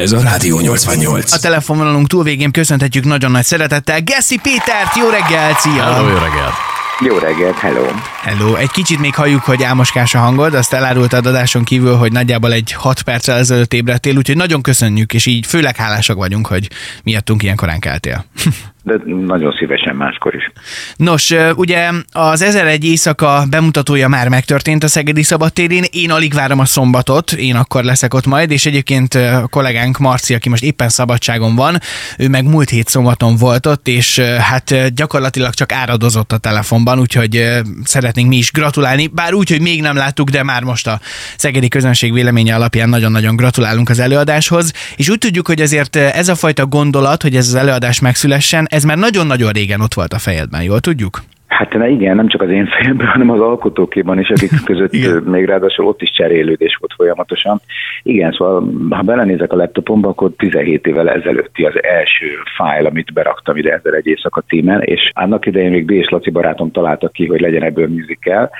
Ez a Rádió 88. A telefonvonalunk túlvégén köszönhetjük nagyon nagy szeretettel Geszi Pétert, jó reggel, szia! Hello, jó reggelt! Jó reggelt, hello! Hello, egy kicsit még halljuk, hogy álmoskás a hangod, azt elárultad adáson kívül, hogy nagyjából egy 6 perccel ezelőtt ébredtél, úgyhogy nagyon köszönjük, és így főleg hálásak vagyunk, hogy miattunk ilyen korán keltél. De nagyon szívesen máskor is. Nos, ugye az 1001 éjszaka bemutatója már megtörtént a Szegedi Szabadtérén, én alig várom a szombatot, én akkor leszek ott majd, és egyébként a kollégánk Marci, aki most éppen szabadságon van, ő meg múlt hét szombaton volt ott, és hát gyakorlatilag csak áradozott a telefonban, úgyhogy szeretnénk mi is gratulálni, bár úgy, hogy még nem láttuk, de már most a Szegedi közönség véleménye alapján nagyon-nagyon gratulálunk az előadáshoz, és úgy tudjuk, hogy azért ez a fajta gondolat, hogy ez az előadás megszülessen, ez már nagyon-nagyon régen ott volt a fejedben, jól tudjuk? Hát na igen, nem csak az én fejemben, hanem az alkotókéban is, akik között még ráadásul ott is cserélődés volt folyamatosan. Igen, szóval ha belenézek a laptopomba, akkor 17 évvel ezelőtti az első fájl, amit beraktam ide ezzel egy éjszaka címen, és annak idején még B. és Laci barátom találta ki, hogy legyen ebből musical,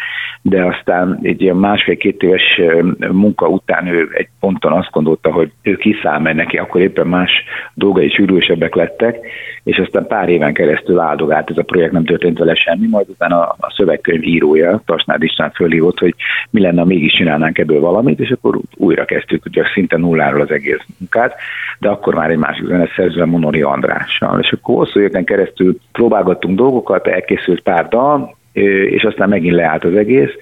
de aztán egy ilyen másfél-két éves munka után ő egy ponton azt gondolta, hogy ő kiszáll, mert neki akkor éppen más dolgai sűrűsebbek lettek, és aztán pár éven keresztül áldogált ez a projekt, nem történt vele semmi, majd utána a, szövegkönyv írója, Tasnád István fölhívott, hogy mi lenne, ha mégis csinálnánk ebből valamit, és akkor újra kezdtük, ugye szinte nulláról az egész munkát, de akkor már egy másik szerzően Monori Andrással. És akkor hosszú éveken keresztül próbálgattunk dolgokat, elkészült pár dal, és aztán megint leállt az egész,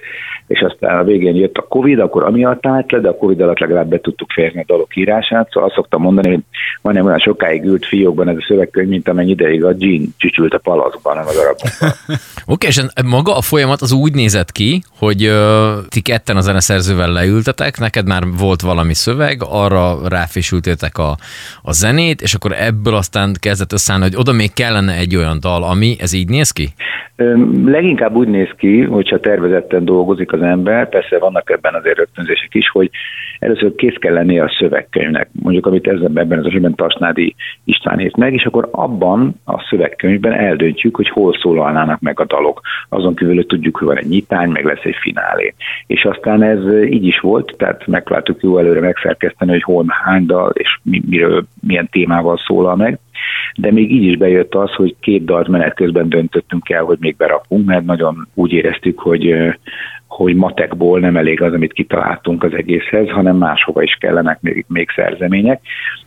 és aztán a végén jött a Covid, akkor amiatt állt le, de a Covid alatt legalább be tudtuk férni a dalok írását, szóval azt szoktam mondani, hogy majdnem olyan sokáig ült fiókban ez a szövegkönyv, mint amennyi ideig a gin csücsült a palaszban, nem az arabban. Oké, okay, és maga a folyamat az úgy nézett ki, hogy uh, ti ketten a zeneszerzővel leültetek, neked már volt valami szöveg, arra ráfésültétek a, a zenét, és akkor ebből aztán kezdett összeállni, hogy oda még kellene egy olyan dal, ami, ez így néz ki? Leginkább úgy néz ki, hogyha tervezetten dolgozik az ember, persze vannak ebben azért rögtönzések is, hogy először kész kell lennie a szövegkönyvnek, mondjuk amit ezzel, ebben az esetben Tasnádi István írt meg, és akkor abban a szövegkönyvben eldöntjük, hogy hol szólalnának meg a dalok. Azon kívül hogy tudjuk, hogy van egy nyitány, meg lesz egy finálé. És aztán ez így is volt, tehát megpróbáltuk jó előre megszerkeszteni, hogy hol hány dal, és miről, milyen témával szólal meg de még így is bejött az, hogy két dalt menet közben döntöttünk el, hogy még berakunk, mert nagyon úgy éreztük, hogy hogy matekból nem elég az, amit kitaláltunk az egészhez, hanem máshova is kellenek még, még szerzemények.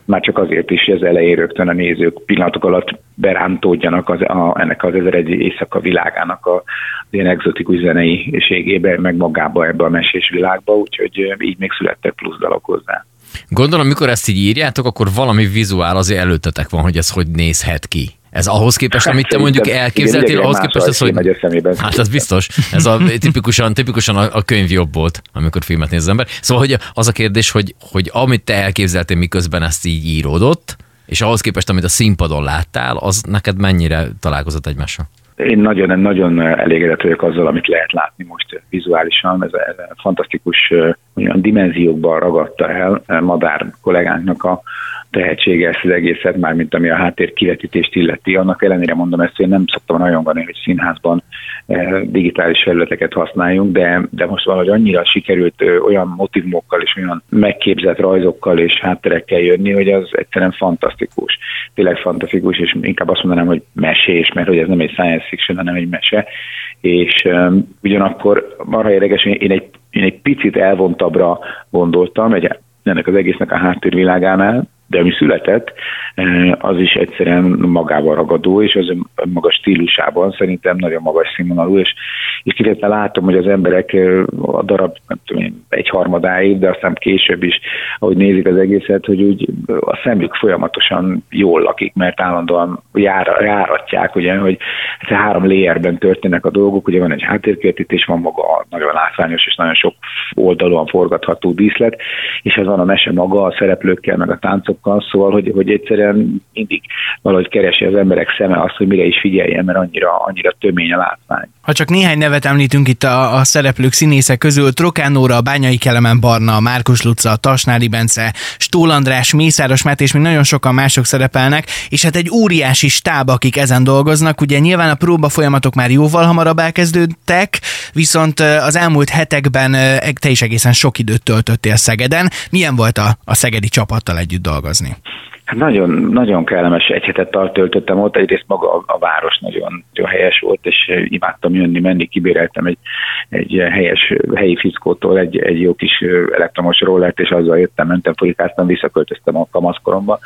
Már csak azért is, hogy az elején rögtön a nézők pillanatok alatt berántódjanak az, a, ennek az ezer egy éjszaka világának a, az ilyen exotikus zeneiségébe, meg magába ebbe a mesés világba, úgyhogy így még születtek plusz dalok hozzá. Gondolom, mikor ezt így írjátok, akkor valami vizuál azért előttetek van, hogy ez hogy nézhet ki. Ez ahhoz képest, amit te mondjuk elképzeltél, ahhoz képest az, hogy... Hát az biztos. Ez a, tipikusan, tipikusan a, a könyv jobb volt, amikor filmet néz az ember. Szóval hogy az a kérdés, hogy, hogy amit te elképzeltél, miközben ezt így íródott, és ahhoz képest, amit a színpadon láttál, az neked mennyire találkozott egymással? Én nagyon-nagyon elégedett vagyok azzal, amit lehet látni most vizuálisan. Ez, ez fantasztikus olyan dimenziókban ragadta el Madár kollégánknak a tehetsége ezt az egészet, már mint ami a háttér kivetítést illeti. Annak ellenére mondom ezt, hogy nem szoktam nagyon gani, hogy színházban digitális felületeket használjunk, de, de most valahogy annyira sikerült olyan motivumokkal és olyan megképzett rajzokkal és hátterekkel jönni, hogy az egyszerűen fantasztikus. Tényleg fantasztikus, és inkább azt mondanám, hogy mesés, mert hogy ez nem egy science fiction, hanem egy mese. És um, ugyanakkor arra érdekes, én egy, én egy picit elvontabbra gondoltam, egy, ennek az egésznek a háttérvilágánál, de ami született, eh, az is egyszerűen magával ragadó, és az maga stílusában szerintem nagyon magas színvonalú, és, és kifejezetten látom, hogy az emberek eh, a darab nem tudom egy harmadáig, de aztán később is, ahogy nézik az egészet, hogy úgy a szemük folyamatosan jól lakik, mert állandóan jár, járatják, ugye, hogy ez három layerben történnek a dolgok, ugye van egy háttérköltítés, van maga a nagyon látványos és nagyon sok oldalon forgatható díszlet, és ez van a mese maga a szereplőkkel, meg a táncok dolgokkal, szóval, hogy, hogy egyszerűen mindig valahogy keresi az emberek szeme azt, hogy mire is figyeljen, mert annyira, annyira tömény a látvány. Ha csak néhány nevet említünk itt a, a szereplők színészek közül, Trokánóra, Bányai Kelemen Barna, Márkus Luca, Tasnári Bence, Stól András, Mészáros Máté és még nagyon sokan mások szerepelnek, és hát egy óriási stáb, akik ezen dolgoznak. Ugye nyilván a próba folyamatok már jóval hamarabb elkezdődtek, viszont az elmúlt hetekben te is egészen sok időt töltöttél Szegeden. Milyen volt a, a szegedi csapattal együtt dolgozni? Hát nagyon, nagyon kellemes egy hetet töltöttem ott, egyrészt maga a, a város nagyon, nagyon helyes volt, és imádtam jönni, menni, kibéreltem egy, egy helyes helyi fickótól egy, egy jó kis elektromos rollert, és azzal jöttem, mentem, folikáztam, visszaköltöztem a kamaszkoromba,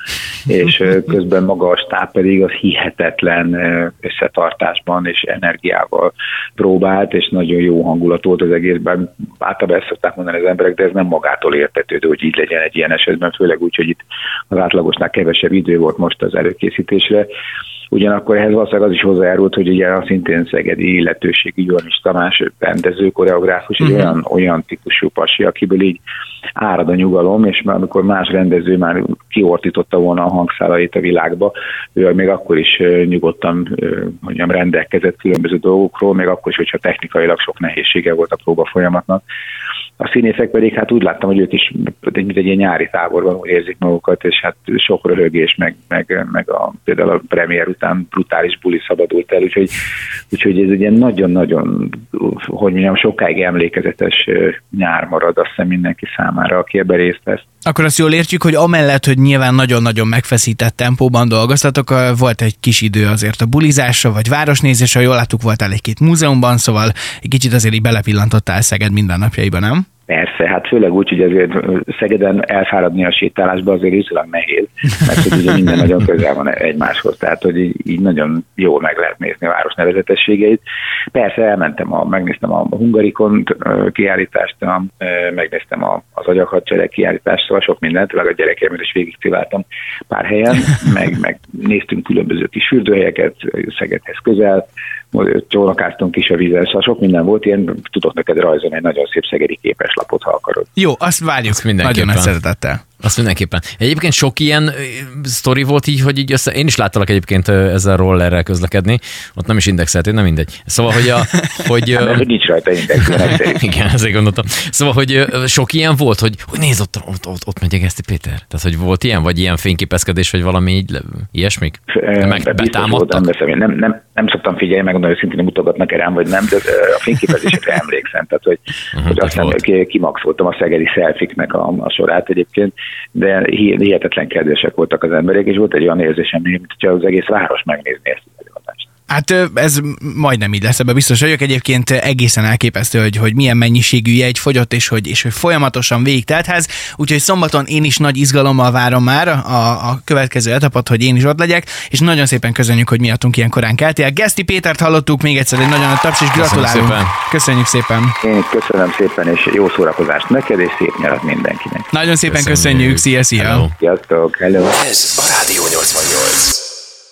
és közben maga a stáb pedig az hihetetlen összetartásban és energiával próbált, és nagyon jó hangulat volt az egészben. Általában ezt szokták mondani az emberek, de ez nem magától értetődő, hogy így legyen egy ilyen esetben, főleg úgy, hogy itt az átlagosnál kevesebb idő volt most az előkészítésre. Ugyanakkor ehhez valószínűleg az is hozzájárult, hogy ugye a szintén szegedi illetőségi Johannis Tamás rendező, koreográfus, egy uh-huh. olyan, olyan típusú pasi, akiből így árad a nyugalom, és már amikor más rendező már kiortította volna a hangszálait a világba, ő még akkor is nyugodtan mondjam, rendelkezett különböző dolgokról, még akkor is, hogyha technikailag sok nehézsége volt a próba folyamatnak. A színészek pedig hát úgy láttam, hogy ők is mint egy ilyen nyári táborban úgy érzik magukat, és hát sok röhögés, meg, meg, meg a, például a premier után brutális buli szabadult el, úgyhogy, úgyhogy ez egy ilyen nagyon-nagyon, hogy mondjam, sokáig emlékezetes nyár marad, azt hiszem mindenki számára, aki ebben részt vesz. Akkor azt jól értjük, hogy amellett, hogy nyilván nagyon-nagyon megfeszített tempóban dolgoztatok, volt egy kis idő azért a bulizásra, vagy városnézésre, jól láttuk, voltál egy-két múzeumban, szóval egy kicsit azért így belepillantottál Szeged mindennapjaiban, nem? Persze, hát főleg úgy, hogy azért Szegeden elfáradni a sétálásba azért viszonylag nehéz, mert hogy ugye minden nagyon közel van egymáshoz, tehát hogy így, így nagyon jól meg lehet nézni a város nevezetességeit. Persze elmentem, a, megnéztem a Hungarikon kiállítást, a, megnéztem a, az agyakhadsereg kiállítást, szóval sok mindent, meg a gyerekeimet is végig pár helyen, meg, meg néztünk különböző kis fürdőhelyeket Szegedhez közel, csónakáztunk is a vízzel, szóval sok minden volt, ilyen tudok neked rajzolni egy nagyon szép szegedi képeslapot, ha akarod. Jó, azt várjuk azt nagyon nagy szeretettel. Azt mindenképpen. Egyébként sok ilyen sztori volt így, hogy így össze... Én is láttalak egyébként ezzel rollerrel közlekedni, ott nem is indexelt, nem mindegy. Szóval, hogy a... Hogy, hát, hogy nincs rajta index. Igen, ezért gondoltam. Szóval, hogy sok ilyen volt, hogy, hogy nézd, ott, ott, ott, ott megy Egeszti Péter. Tehát, hogy volt ilyen, vagy ilyen fényképezkedés, vagy valami így, ilyesmik? Meg betámadtak? Nem, nem, nem, nem szoktam figyelni, meg nagyon őszintén mutogatnak rám, vagy nem, de a fényképezésekre emlékszem. Tehát, hogy, uh-huh, hogy aztán kimaxoltam a szegedi szelfiknek a, a sorát egyébként de hihetetlen kedvesek voltak az emberek, és volt egy olyan érzésem, mint hogyha az egész város megnézni ezt Hát ez majdnem így lesz, ebben biztos vagyok. Egyébként egészen elképesztő, hogy, hogy milyen mennyiségű jegy fogyott, és hogy, és hogy folyamatosan végig teltház. Úgyhogy szombaton én is nagy izgalommal várom már a, a következő etapot, hogy én is ott legyek, és nagyon szépen köszönjük, hogy miattunk ilyen korán keltél. Geszti Pétert hallottuk még egyszer, egy nagyon nagy taps, és gratulálunk. Szépen. Köszönjük szépen. Én köszönöm szépen, és jó szórakozást neked, és szép nyarat mindenkinek. Nagyon szépen köszönjük, köszönjük. szia, szia. Hello. Sziasztok, hello. Ez a Rádió 88.